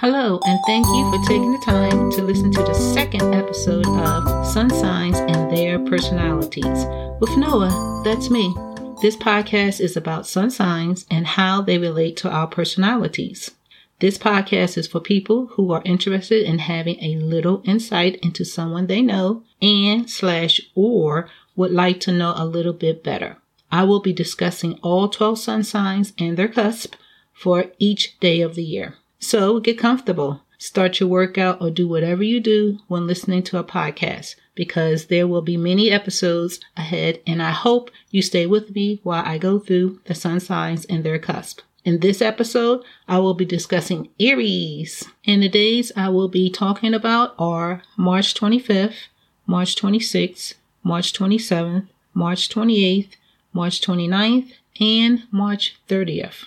Hello, and thank you for taking the time to listen to the second episode of Sun Signs and Their Personalities. With Noah, that's me. This podcast is about sun signs and how they relate to our personalities. This podcast is for people who are interested in having a little insight into someone they know and slash or would like to know a little bit better. I will be discussing all 12 sun signs and their cusp for each day of the year. So get comfortable. Start your workout or do whatever you do when listening to a podcast because there will be many episodes ahead and I hope you stay with me while I go through the sun signs and their cusp. In this episode, I will be discussing Aries. And the days I will be talking about are March 25th, March 26th, March 27th, March 28th, March 29th, and March 30th.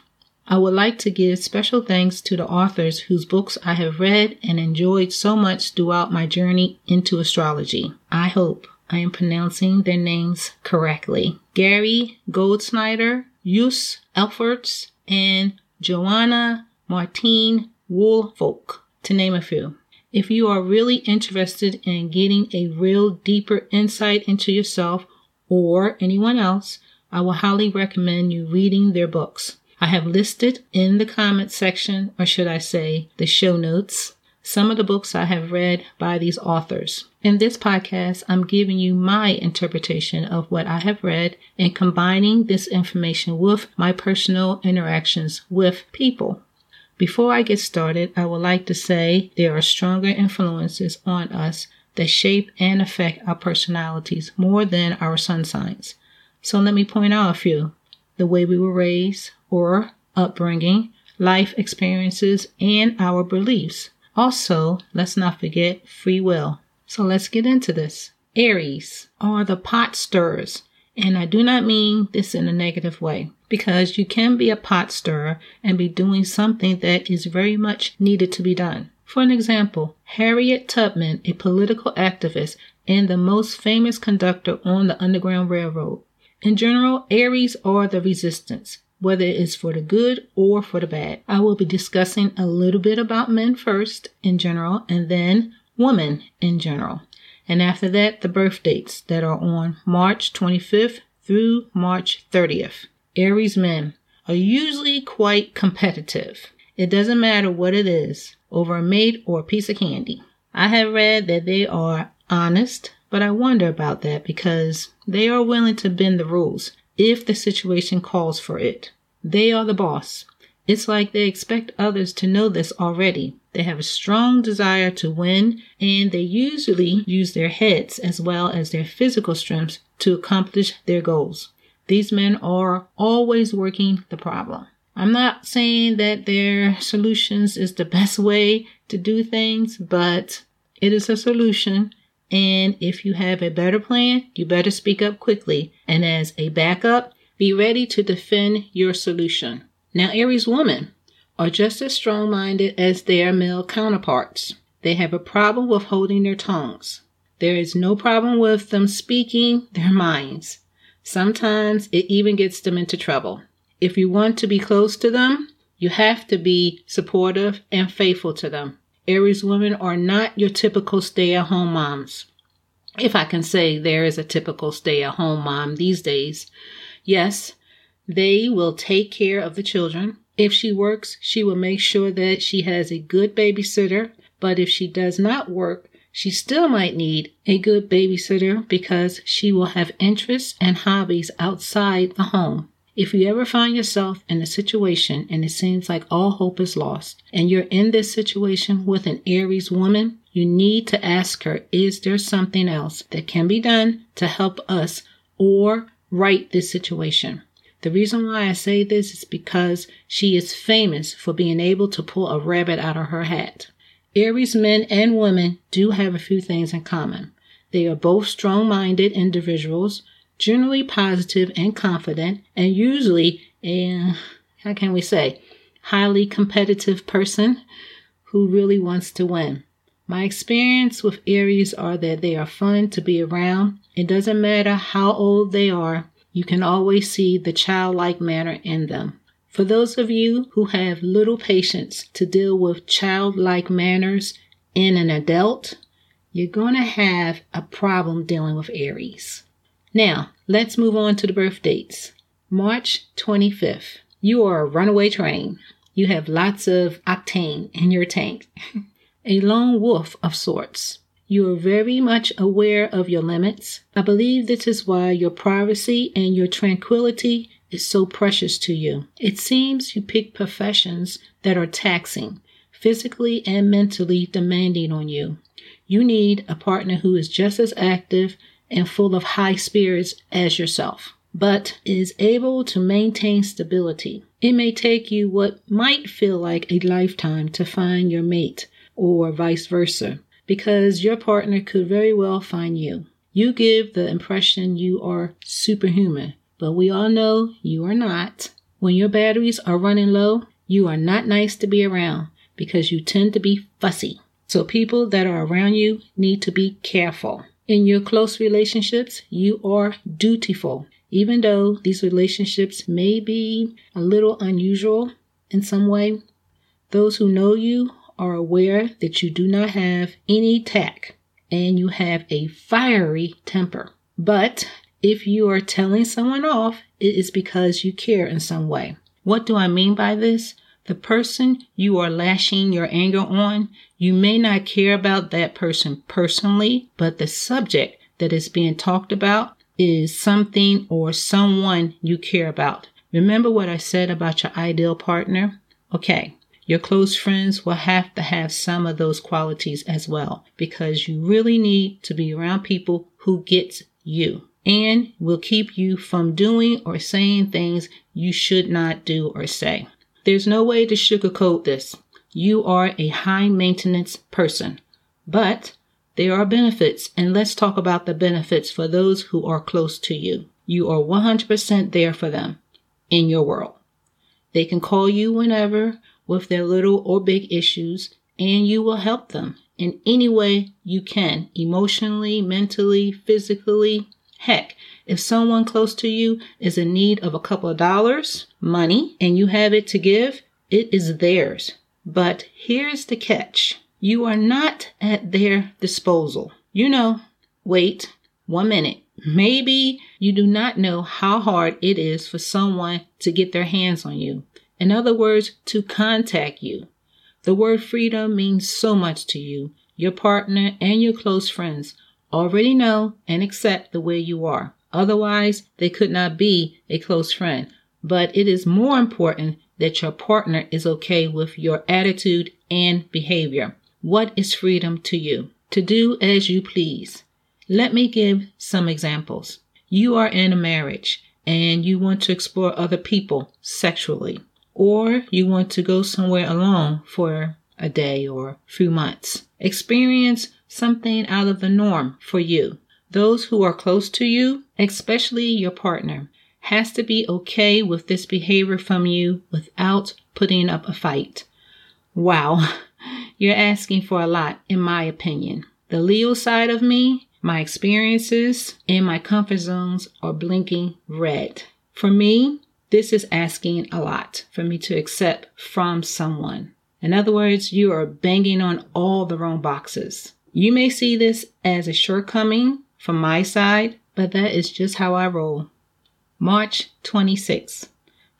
I would like to give special thanks to the authors whose books I have read and enjoyed so much throughout my journey into astrology. I hope I am pronouncing their names correctly. Gary Goldschneider, Joost Elffers, and Joanna Martine Woolfolk, to name a few. If you are really interested in getting a real deeper insight into yourself or anyone else, I will highly recommend you reading their books. I have listed in the comments section, or should I say, the show notes, some of the books I have read by these authors. In this podcast, I'm giving you my interpretation of what I have read and combining this information with my personal interactions with people. Before I get started, I would like to say there are stronger influences on us that shape and affect our personalities more than our sun signs. So let me point out a few. The way we were raised, or upbringing, life experiences, and our beliefs. Also, let's not forget free will. So let's get into this. Aries are the pot stirrers. And I do not mean this in a negative way because you can be a pot stirrer and be doing something that is very much needed to be done. For an example, Harriet Tubman, a political activist and the most famous conductor on the Underground Railroad. In general, Aries are the resistance whether it's for the good or for the bad. I will be discussing a little bit about men first in general and then women in general. And after that, the birth dates that are on March 25th through March 30th. Aries men are usually quite competitive. It doesn't matter what it is, over a mate or a piece of candy. I have read that they are honest, but I wonder about that because they are willing to bend the rules if the situation calls for it. They are the boss. It's like they expect others to know this already. They have a strong desire to win, and they usually use their heads as well as their physical strengths to accomplish their goals. These men are always working the problem. I'm not saying that their solutions is the best way to do things, but it is a solution and if you have a better plan, you better speak up quickly. And as a backup, be ready to defend your solution. Now, Aries women are just as strong minded as their male counterparts. They have a problem with holding their tongues. There is no problem with them speaking their minds. Sometimes it even gets them into trouble. If you want to be close to them, you have to be supportive and faithful to them. Aries women are not your typical stay at home moms. If I can say there is a typical stay at home mom these days. Yes, they will take care of the children. If she works, she will make sure that she has a good babysitter. But if she does not work, she still might need a good babysitter because she will have interests and hobbies outside the home. If you ever find yourself in a situation and it seems like all hope is lost, and you're in this situation with an Aries woman, you need to ask her, is there something else that can be done to help us or right this situation? The reason why I say this is because she is famous for being able to pull a rabbit out of her hat. Aries men and women do have a few things in common. They are both strong minded individuals generally positive and confident, and usually a, how can we say, highly competitive person who really wants to win. My experience with Aries are that they are fun to be around. It doesn't matter how old they are, you can always see the childlike manner in them. For those of you who have little patience to deal with childlike manners in an adult, you're going to have a problem dealing with Aries. Now, let's move on to the birth dates. March 25th. You are a runaway train. You have lots of octane in your tank. a lone wolf of sorts. You are very much aware of your limits. I believe this is why your privacy and your tranquility is so precious to you. It seems you pick professions that are taxing, physically and mentally demanding on you. You need a partner who is just as active and full of high spirits as yourself, but is able to maintain stability. It may take you what might feel like a lifetime to find your mate, or vice versa, because your partner could very well find you. You give the impression you are superhuman, but we all know you are not. When your batteries are running low, you are not nice to be around because you tend to be fussy. So people that are around you need to be careful. In your close relationships, you are dutiful. Even though these relationships may be a little unusual in some way, those who know you are aware that you do not have any tact and you have a fiery temper. But if you are telling someone off, it is because you care in some way. What do I mean by this? The person you are lashing your anger on, you may not care about that person personally, but the subject that is being talked about is something or someone you care about. Remember what I said about your ideal partner? Okay, your close friends will have to have some of those qualities as well because you really need to be around people who gets you and will keep you from doing or saying things you should not do or say. There's no way to sugarcoat this. You are a high maintenance person, but there are benefits, and let's talk about the benefits for those who are close to you. You are 100% there for them in your world. They can call you whenever with their little or big issues, and you will help them in any way you can emotionally, mentally, physically, Heck, if someone close to you is in need of a couple of dollars, money, and you have it to give, it is theirs. But here's the catch. You are not at their disposal. You know, wait one minute. Maybe you do not know how hard it is for someone to get their hands on you. In other words, to contact you. The word freedom means so much to you, your partner, and your close friends already know and accept the way you are. Otherwise, they could not be a close friend. But it is more important that your partner is okay with your attitude and behavior. What is freedom to you? To do as you please. Let me give some examples. You are in a marriage and you want to explore other people sexually, or you want to go somewhere alone for a day or few months. Experience something out of the norm for you. Those who are close to you, especially your partner, has to be okay with this behavior from you without putting up a fight. Wow, you're asking for a lot, in my opinion. The Leo side of me, my experiences, and my comfort zones are blinking red. For me, this is asking a lot for me to accept from someone. In other words, you are banging on all the wrong boxes. You may see this as a shortcoming from my side, but that is just how I roll. March 26.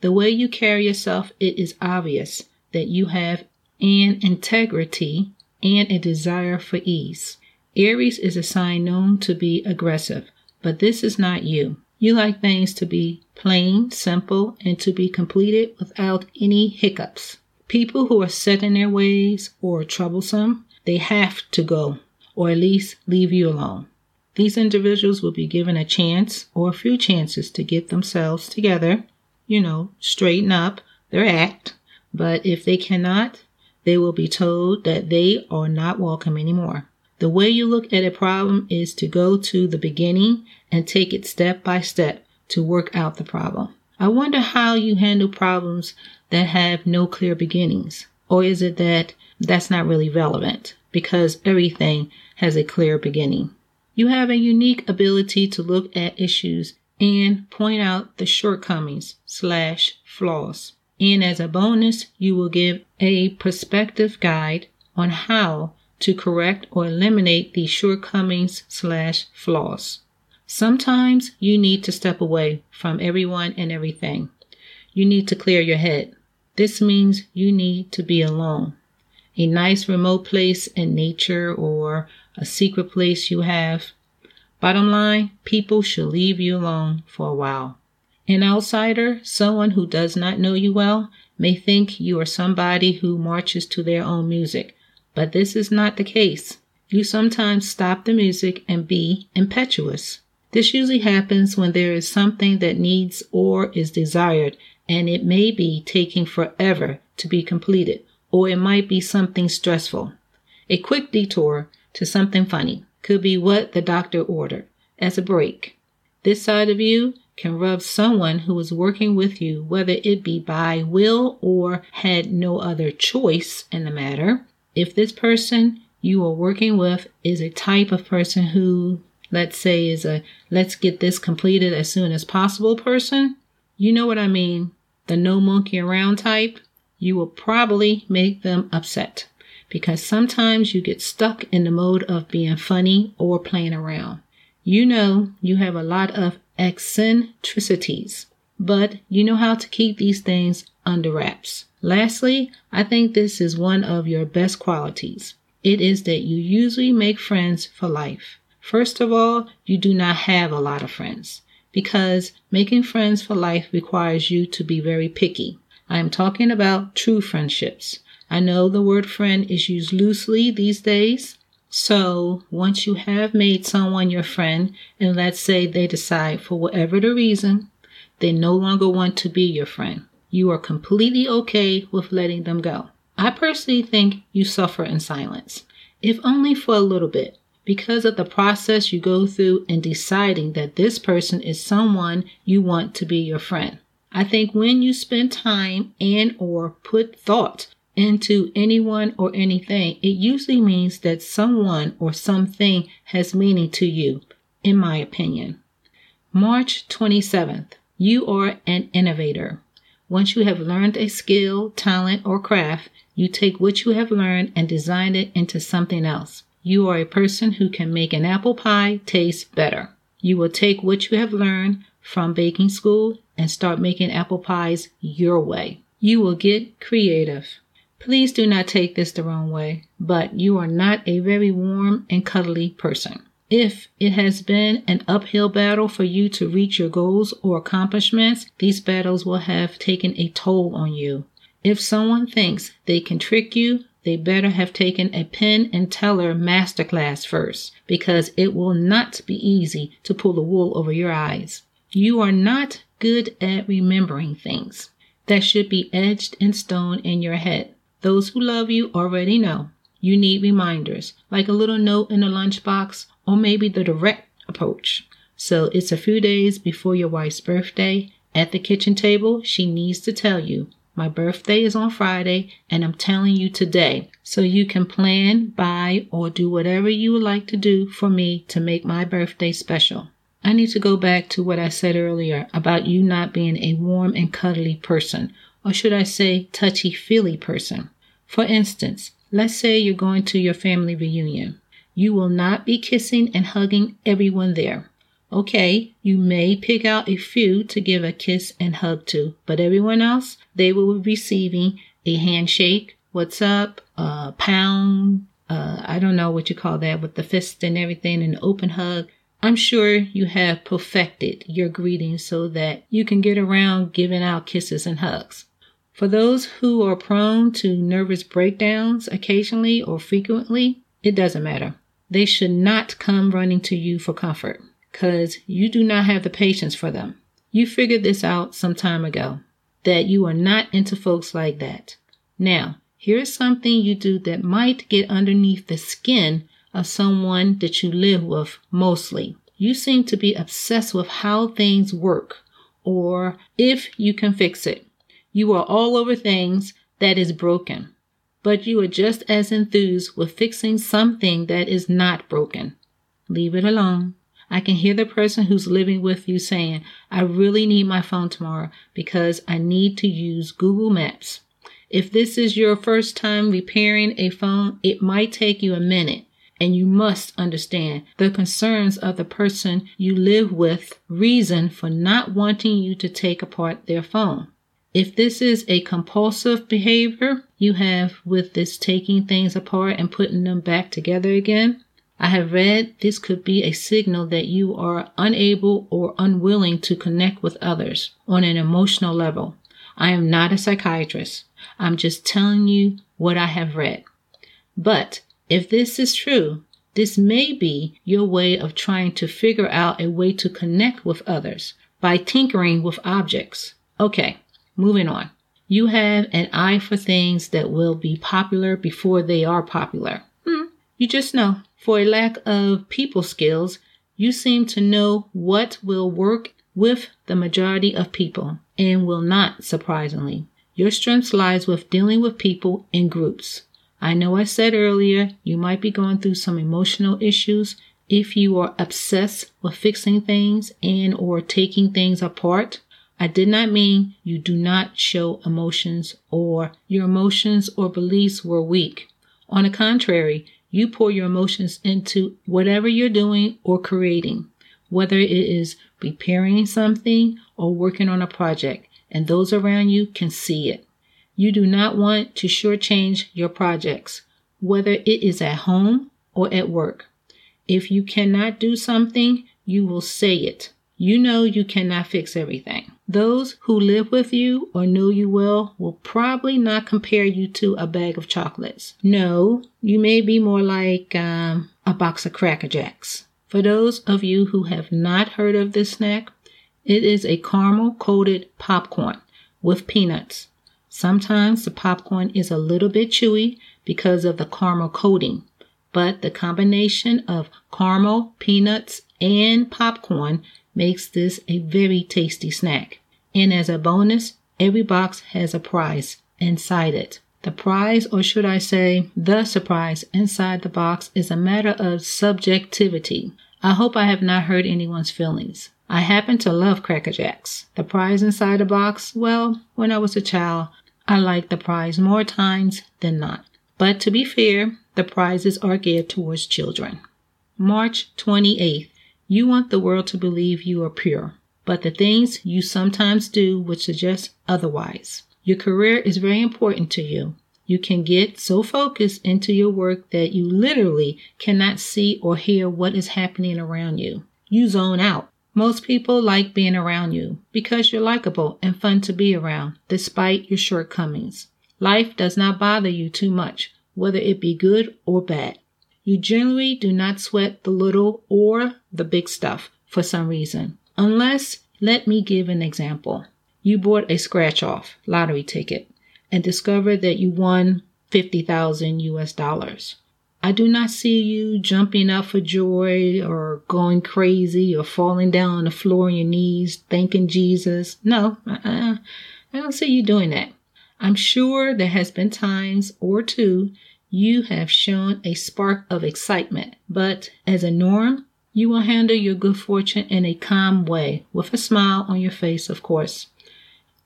The way you carry yourself, it is obvious that you have an integrity and a desire for ease. Aries is a sign known to be aggressive, but this is not you. You like things to be plain, simple, and to be completed without any hiccups. People who are set in their ways or troublesome they have to go, or at least leave you alone. These individuals will be given a chance or a few chances to get themselves together, you know, straighten up their act. But if they cannot, they will be told that they are not welcome anymore. The way you look at a problem is to go to the beginning and take it step by step to work out the problem. I wonder how you handle problems that have no clear beginnings. Or is it that that's not really relevant because everything has a clear beginning. You have a unique ability to look at issues and point out the shortcomings slash flaws And as a bonus, you will give a perspective guide on how to correct or eliminate these shortcomings slash flaws. Sometimes you need to step away from everyone and everything. You need to clear your head. This means you need to be alone. A nice remote place in nature or a secret place you have. Bottom line, people should leave you alone for a while. An outsider, someone who does not know you well, may think you are somebody who marches to their own music but this is not the case. You sometimes stop the music and be impetuous. This usually happens when there is something that needs or is desired, and it may be taking forever to be completed, or it might be something stressful. A quick detour to something funny. Could be what the doctor ordered. As a break. This side of you can rub someone who is working with you, whether it be by will or had no other choice in the matter, if this person you are working with is a type of person who, let's say, is a let's get this completed as soon as possible person, you know what I mean, the no monkey around type, you will probably make them upset because sometimes you get stuck in the mode of being funny or playing around. You know you have a lot of eccentricities, but you know how to keep these things under wraps. Lastly, I think this is one of your best qualities. It is that you usually make friends for life. First of all, you do not have a lot of friends because making friends for life requires you to be very picky. I am talking about true friendships. I know the word friend is used loosely these days. So once you have made someone your friend, and let's say they decide for whatever the reason, they no longer want to be your friend you are completely okay with letting them go. I personally think you suffer in silence, if only for a little bit, because of the process you go through in deciding that this person is someone you want to be your friend. I think when you spend time and or put thought into anyone or anything, it usually means that someone or something has meaning to you, in my opinion. March 27th. You are an innovator. Once you have learned a skill, talent, or craft, you take what you have learned and design it into something else. You are a person who can make an apple pie taste better. You will take what you have learned from baking school and start making apple pies your way. You will get creative. Please do not take this the wrong way, but you are not a very warm and cuddly person. If it has been an uphill battle for you to reach your goals or accomplishments, these battles will have taken a toll on you. If someone thinks they can trick you, they better have taken a Penn and Teller masterclass first, because it will not be easy to pull the wool over your eyes. You are not good at remembering things. That should be etched in stone in your head. Those who love you already know. You need reminders, like a little note in a lunchbox or maybe the direct approach. So it's a few days before your wife's birthday. At the kitchen table, she needs to tell you, my birthday is on Friday and I'm telling you today so you can plan, buy, or do whatever you would like to do for me to make my birthday special. I need to go back to what I said earlier about you not being a warm and cuddly person, or should I say touchy feely person. For instance, let's say you're going to your family reunion. You will not be kissing and hugging everyone there. Okay, you may pick out a few to give a kiss and hug to, but everyone else, they will be receiving a handshake, what's up, a pound, uh, I don't know what you call that, with the fist and everything, an open hug. I'm sure you have perfected your greeting so that you can get around giving out kisses and hugs. For those who are prone to nervous breakdowns occasionally or frequently, it doesn't matter they should not come running to you for comfort because you do not have the patience for them. You figured this out some time ago that you are not into folks like that. Now, here is something you do that might get underneath the skin of someone that you live with mostly. You seem to be obsessed with how things work or if you can fix it. You are all over things that is broken but you are just as enthused with fixing something that is not broken. Leave it alone. I can hear the person who's living with you saying, I really need my phone tomorrow because I need to use Google Maps. If this is your first time repairing a phone, it might take you a minute and you must understand the concerns of the person you live with reason for not wanting you to take apart their phone. If this is a compulsive behavior you have with this taking things apart and putting them back together again, I have read this could be a signal that you are unable or unwilling to connect with others on an emotional level. I am not a psychiatrist. I'm just telling you what I have read. But if this is true, this may be your way of trying to figure out a way to connect with others by tinkering with objects. Okay, moving on. You have an eye for things that will be popular before they are popular. Hmm, you just know. For a lack of people skills, you seem to know what will work with the majority of people and will not, surprisingly. Your strength lies with dealing with people in groups. I know I said earlier you might be going through some emotional issues if you are obsessed with fixing things and or taking things apart. I did not mean you do not show emotions or your emotions or beliefs were weak. On the contrary, you pour your emotions into whatever you're doing or creating, whether it is repairing something or working on a project, and those around you can see it. You do not want to shortchange your projects, whether it is at home or at work. If you cannot do something, you will say it. You know you cannot fix everything. Those who live with you or know you well will probably not compare you to a bag of chocolates. No, you may be more like um, a box of Cracker Jacks. For those of you who have not heard of this snack, it is a caramel coated popcorn with peanuts. Sometimes the popcorn is a little bit chewy because of the caramel coating, but the combination of caramel, peanuts, and popcorn makes this a very tasty snack. And as a bonus, every box has a prize inside it. The prize, or should I say, the surprise inside the box is a matter of subjectivity. I hope I have not hurt anyone's feelings. I happen to love Cracker Jacks. The prize inside the box, well, when I was a child, I liked the prize more times than not. But to be fair, the prizes are geared towards children. March 28th. You want the world to believe you are pure, but the things you sometimes do would suggest otherwise. Your career is very important to you. You can get so focused into your work that you literally cannot see or hear what is happening around you. You zone out. Most people like being around you because you're likable and fun to be around despite your shortcomings. Life does not bother you too much, whether it be good or bad. You generally do not sweat the little or the big stuff for some reason. Unless, let me give an example. You bought a scratch off lottery ticket and discovered that you won 50,000 US dollars. I do not see you jumping up for joy or going crazy or falling down on the floor on your knees, thanking Jesus. No, uh-uh. I don't see you doing that. I'm sure there has been times or two you have shown a spark of excitement, but as a norm, you will handle your good fortune in a calm way, with a smile on your face, of course.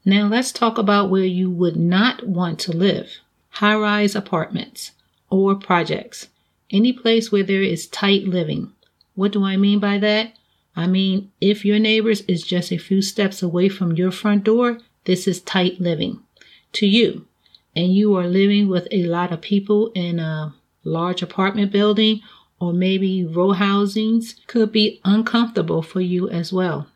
Now let's talk about where you would not want to live. High rise apartments or projects. Any place where there is tight living. What do I mean by that? I mean, if your neighbors is just a few steps away from your front door, this is tight living. To you, and you are living with a lot of people in a large apartment building or maybe row housings could be uncomfortable for you as well.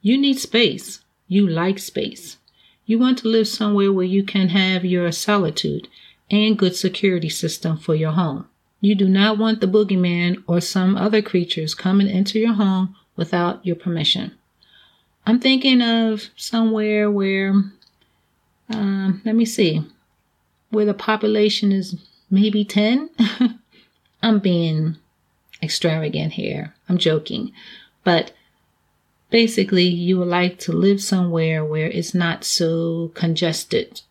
You need space. You like space. You want to live somewhere where you can have your solitude and good security system for your home. You do not want the boogeyman or some other creatures coming into your home without your permission. I'm thinking of somewhere where, um, let me see, where the population is maybe 10. I'm being extravagant here. I'm joking. But basically, you would like to live somewhere where it's not so congested.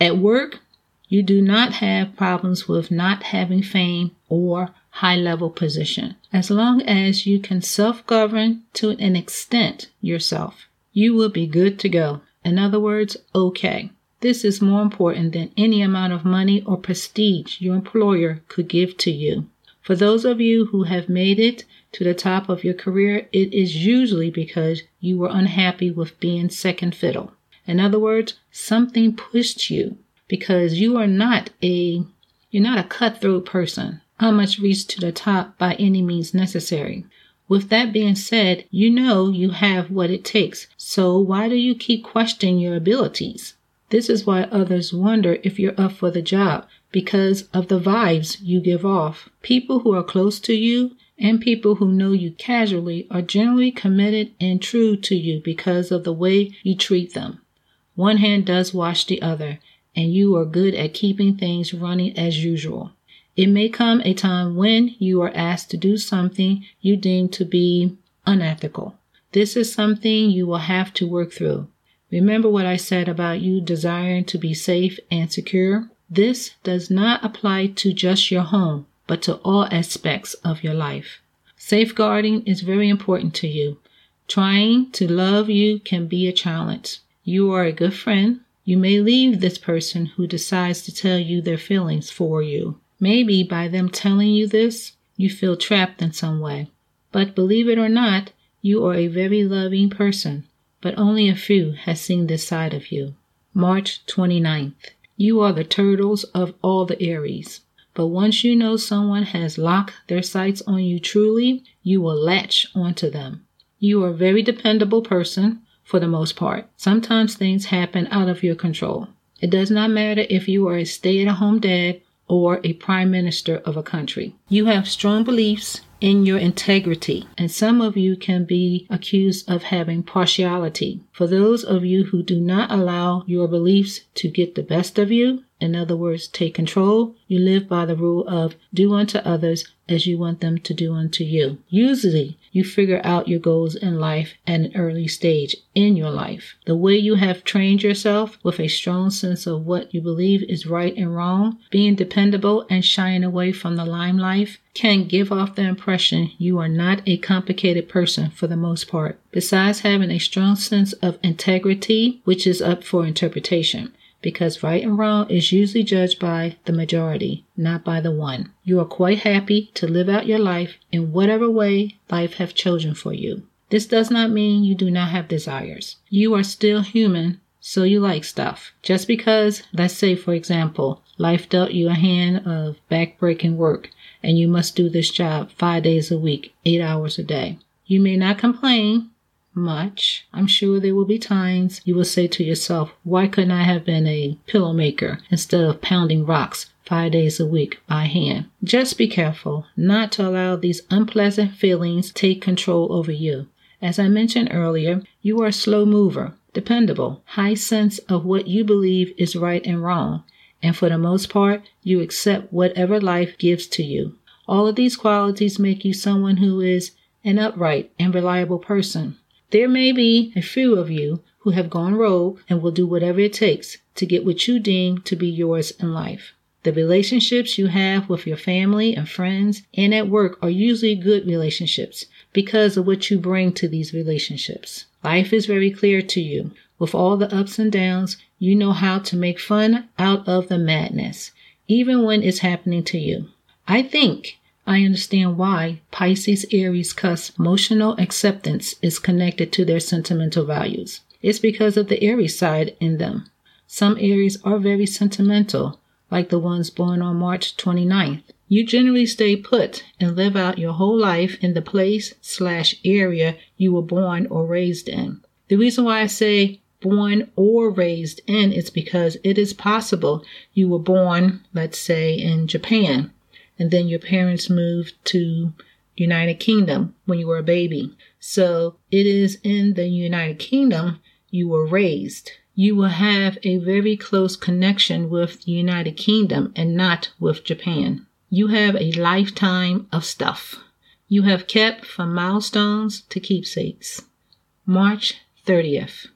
At work, You do not have problems with not having fame or high level position. As long as you can self govern to an extent yourself, you will be good to go. In other words, okay. This is more important than any amount of money or prestige your employer could give to you. For those of you who have made it to the top of your career, it is usually because you were unhappy with being second fiddle. In other words, something pushed you because you are not a you're not a cutthroat person. How much reach to the top by any means necessary. With that being said, you know you have what it takes. So why do you keep questioning your abilities? This is why others wonder if you're up for the job because of the vibes you give off. People who are close to you and people who know you casually are generally committed and true to you because of the way you treat them. One hand does wash the other, and you are good at keeping things running as usual. It may come a time when you are asked to do something you deem to be unethical. This is something you will have to work through. Remember what I said about you desiring to be safe and secure? This does not apply to just your home, but to all aspects of your life. Safeguarding is very important to you. Trying to love you can be a challenge. You are a good friend. You may leave this person who decides to tell you their feelings for you. Maybe by them telling you this, you feel trapped in some way. But believe it or not, you are a very loving person, but only a few has seen this side of you. March 29th. You are the turtles of all the Aries. But once you know someone has locked their sights on you truly, you will latch onto them. You are a very dependable person for the most part. Sometimes things happen out of your control. It does not matter if you are a stay at home dad or a prime minister of a country. You have strong beliefs in your integrity, and some of you can be accused of having partiality. For those of you who do not allow your beliefs to get the best of you, in other words, take control, you live by the rule of do unto others as you want them to do unto you. Usually, you figure out your goals in life at an early stage in your life. The way you have trained yourself with a strong sense of what you believe is right and wrong, being dependable and shying away from the limelight can give off the impression you are not a complicated person for the most part. Besides having a strong sense of integrity, which is up for interpretation because right and wrong is usually judged by the majority, not by the one. You are quite happy to live out your life in whatever way life have chosen for you. This does not mean you do not have desires. You are still human, so you like stuff. Just because, let's say for example, life dealt you a hand of back-breaking work and you must do this job five days a week, eight hours a day. You may not complain much. I'm sure there will be times you will say to yourself, why couldn't I have been a pillow maker instead of pounding rocks five days a week by hand? Just be careful not to allow these unpleasant feelings take control over you. As I mentioned earlier, you are a slow mover, dependable, high sense of what you believe is right and wrong, and for the most part, you accept whatever life gives to you. All of these qualities make you someone who is an upright and reliable person. There may be a few of you who have gone rogue and will do whatever it takes to get what you deem to be yours in life. The relationships you have with your family and friends and at work are usually good relationships because of what you bring to these relationships. Life is very clear to you. With all the ups and downs, you know how to make fun out of the madness, even when it's happening to you. I think I understand why Pisces Aries cusp emotional acceptance is connected to their sentimental values. It's because of the Aries side in them. Some Aries are very sentimental, like the ones born on March 29th. You generally stay put and live out your whole life in the place slash area you were born or raised in. The reason why I say born or raised in is because it is possible you were born, let's say, in Japan and then your parents moved to United Kingdom when you were a baby. So it is in the United Kingdom you were raised. You will have a very close connection with the United Kingdom and not with Japan. You have a lifetime of stuff. You have kept from milestones to keepsakes. March 30th.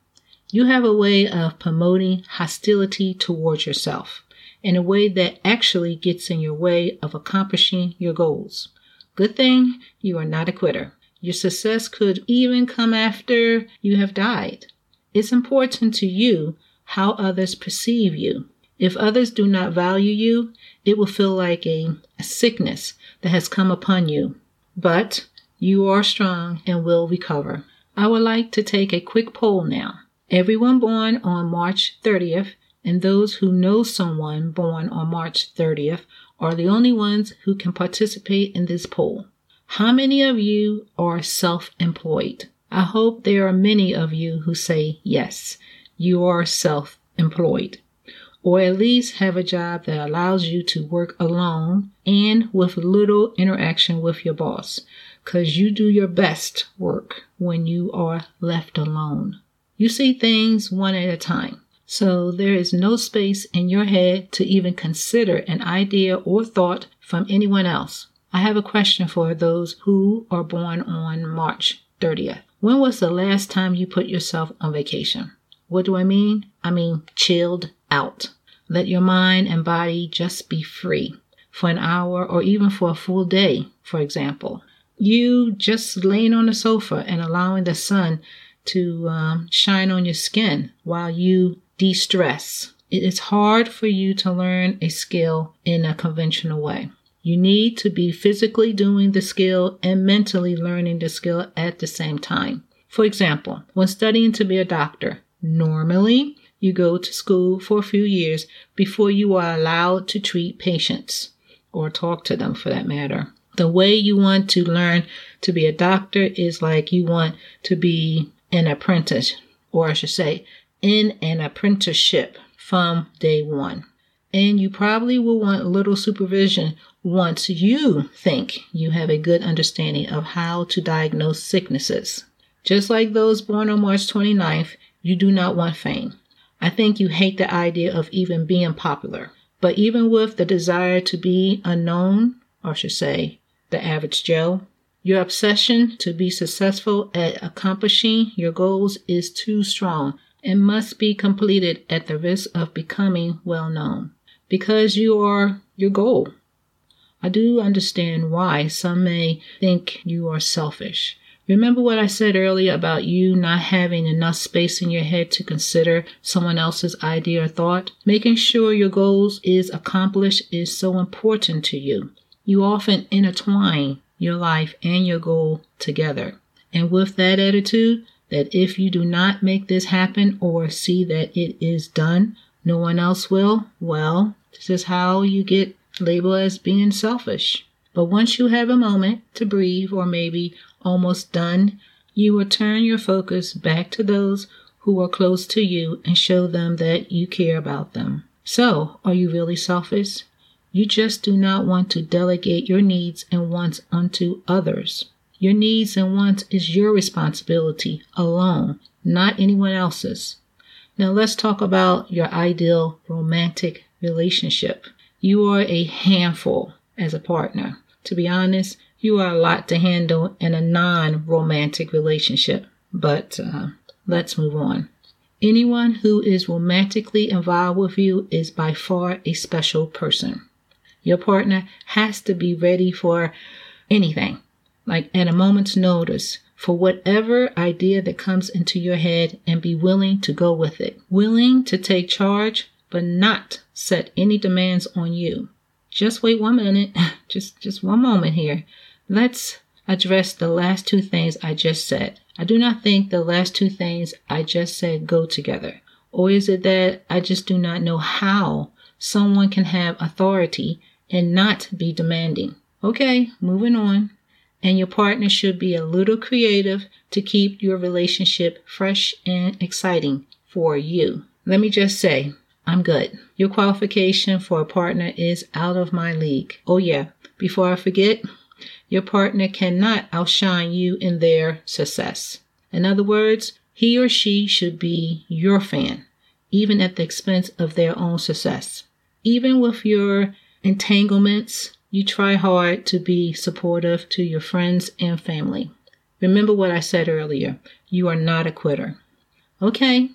You have a way of promoting hostility towards yourself. In a way that actually gets in your way of accomplishing your goals. Good thing you are not a quitter. Your success could even come after you have died. It's important to you how others perceive you. If others do not value you, it will feel like a, a sickness that has come upon you. But you are strong and will recover. I would like to take a quick poll now. Everyone born on March 30th and those who know someone born on March 30th are the only ones who can participate in this poll. How many of you are self employed? I hope there are many of you who say yes, you are self employed, or at least have a job that allows you to work alone and with little interaction with your boss, because you do your best work when you are left alone. You see things one at a time. So there is no space in your head to even consider an idea or thought from anyone else. I have a question for those who are born on March 30th. When was the last time you put yourself on vacation? What do I mean? I mean chilled out. Let your mind and body just be free for an hour or even for a full day, for example. You just laying on the sofa and allowing the sun to um, shine on your skin while you de stress. It is hard for you to learn a skill in a conventional way. You need to be physically doing the skill and mentally learning the skill at the same time. For example, when studying to be a doctor, normally you go to school for a few years before you are allowed to treat patients or talk to them for that matter. The way you want to learn to be a doctor is like you want to be an apprentice, or I should say, in an apprenticeship from day one. And you probably will want little supervision once you think you have a good understanding of how to diagnose sicknesses. Just like those born on March 29th, you do not want fame. I think you hate the idea of even being popular. But even with the desire to be unknown, or I should say, the average Joe, your obsession to be successful at accomplishing your goals is too strong and must be completed at the risk of becoming well known because you are your goal. I do understand why some may think you are selfish. Remember what I said earlier about you not having enough space in your head to consider someone else's idea or thought? Making sure your goals is accomplished is so important to you. You often intertwine your life and your goal together. And with that attitude, that if you do not make this happen or see that it is done, no one else will, well, this is how you get labeled as being selfish. But once you have a moment to breathe, or maybe almost done, you will turn your focus back to those who are close to you and show them that you care about them. So, are you really selfish? You just do not want to delegate your needs and wants unto others. Your needs and wants is your responsibility alone, not anyone else's. Now let's talk about your ideal romantic relationship. You are a handful as a partner. To be honest, you are a lot to handle in a non romantic relationship. But uh, let's move on. Anyone who is romantically involved with you is by far a special person. Your partner has to be ready for anything, like at a moment's notice, for whatever idea that comes into your head and be willing to go with it. Willing to take charge, but not set any demands on you. Just wait one minute, just just one moment here. Let's address the last two things I just said. I do not think the last two things I just said go together. Or is it that I just do not know how someone can have authority and not be demanding? Okay, moving on. And your partner should be a little creative to keep your relationship fresh and exciting for you. Let me just say, I'm good. Your qualification for a partner is out of my league. Oh, yeah. Before I forget, your partner cannot outshine you in their success. In other words, he or she should be your fan, even at the expense of their own success. Even with your entanglements, you try hard to be supportive to your friends and family. Remember what I said earlier you are not a quitter. Okay,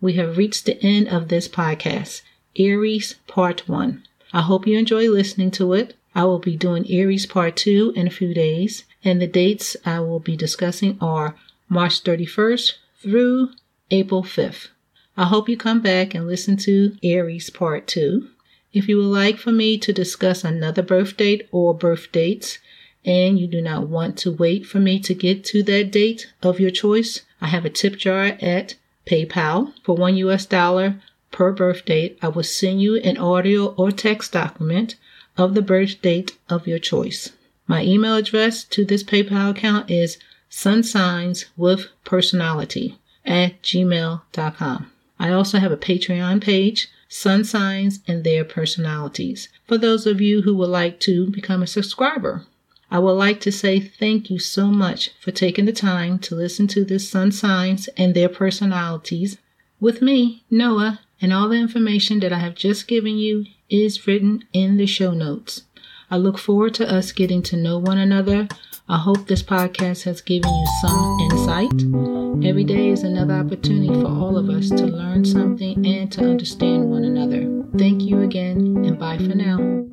we have reached the end of this podcast. Aries Part 1. I hope you enjoy listening to it. I will be doing Aries Part 2 in a few days, and the dates I will be discussing are March 31st through April 5th. I hope you come back and listen to Aries Part 2. If you would like for me to discuss another birth date or birth dates, and you do not want to wait for me to get to that date of your choice, I have a tip jar at PayPal for one US dollar per birth date. I will send you an audio or text document of the birth date of your choice. My email address to this PayPal account is sunsignswithpersonality at gmail.com. I also have a Patreon page, Sun Signs and Their Personalities, for those of you who would like to become a subscriber. I would like to say thank you so much for taking the time to listen to this sun signs and their personalities with me, Noah, and all the information that I have just given you is written in the show notes. I look forward to us getting to know one another. I hope this podcast has given you some insight. Every day is another opportunity for all of us to learn something and to understand one another. Thank you again, and bye for now.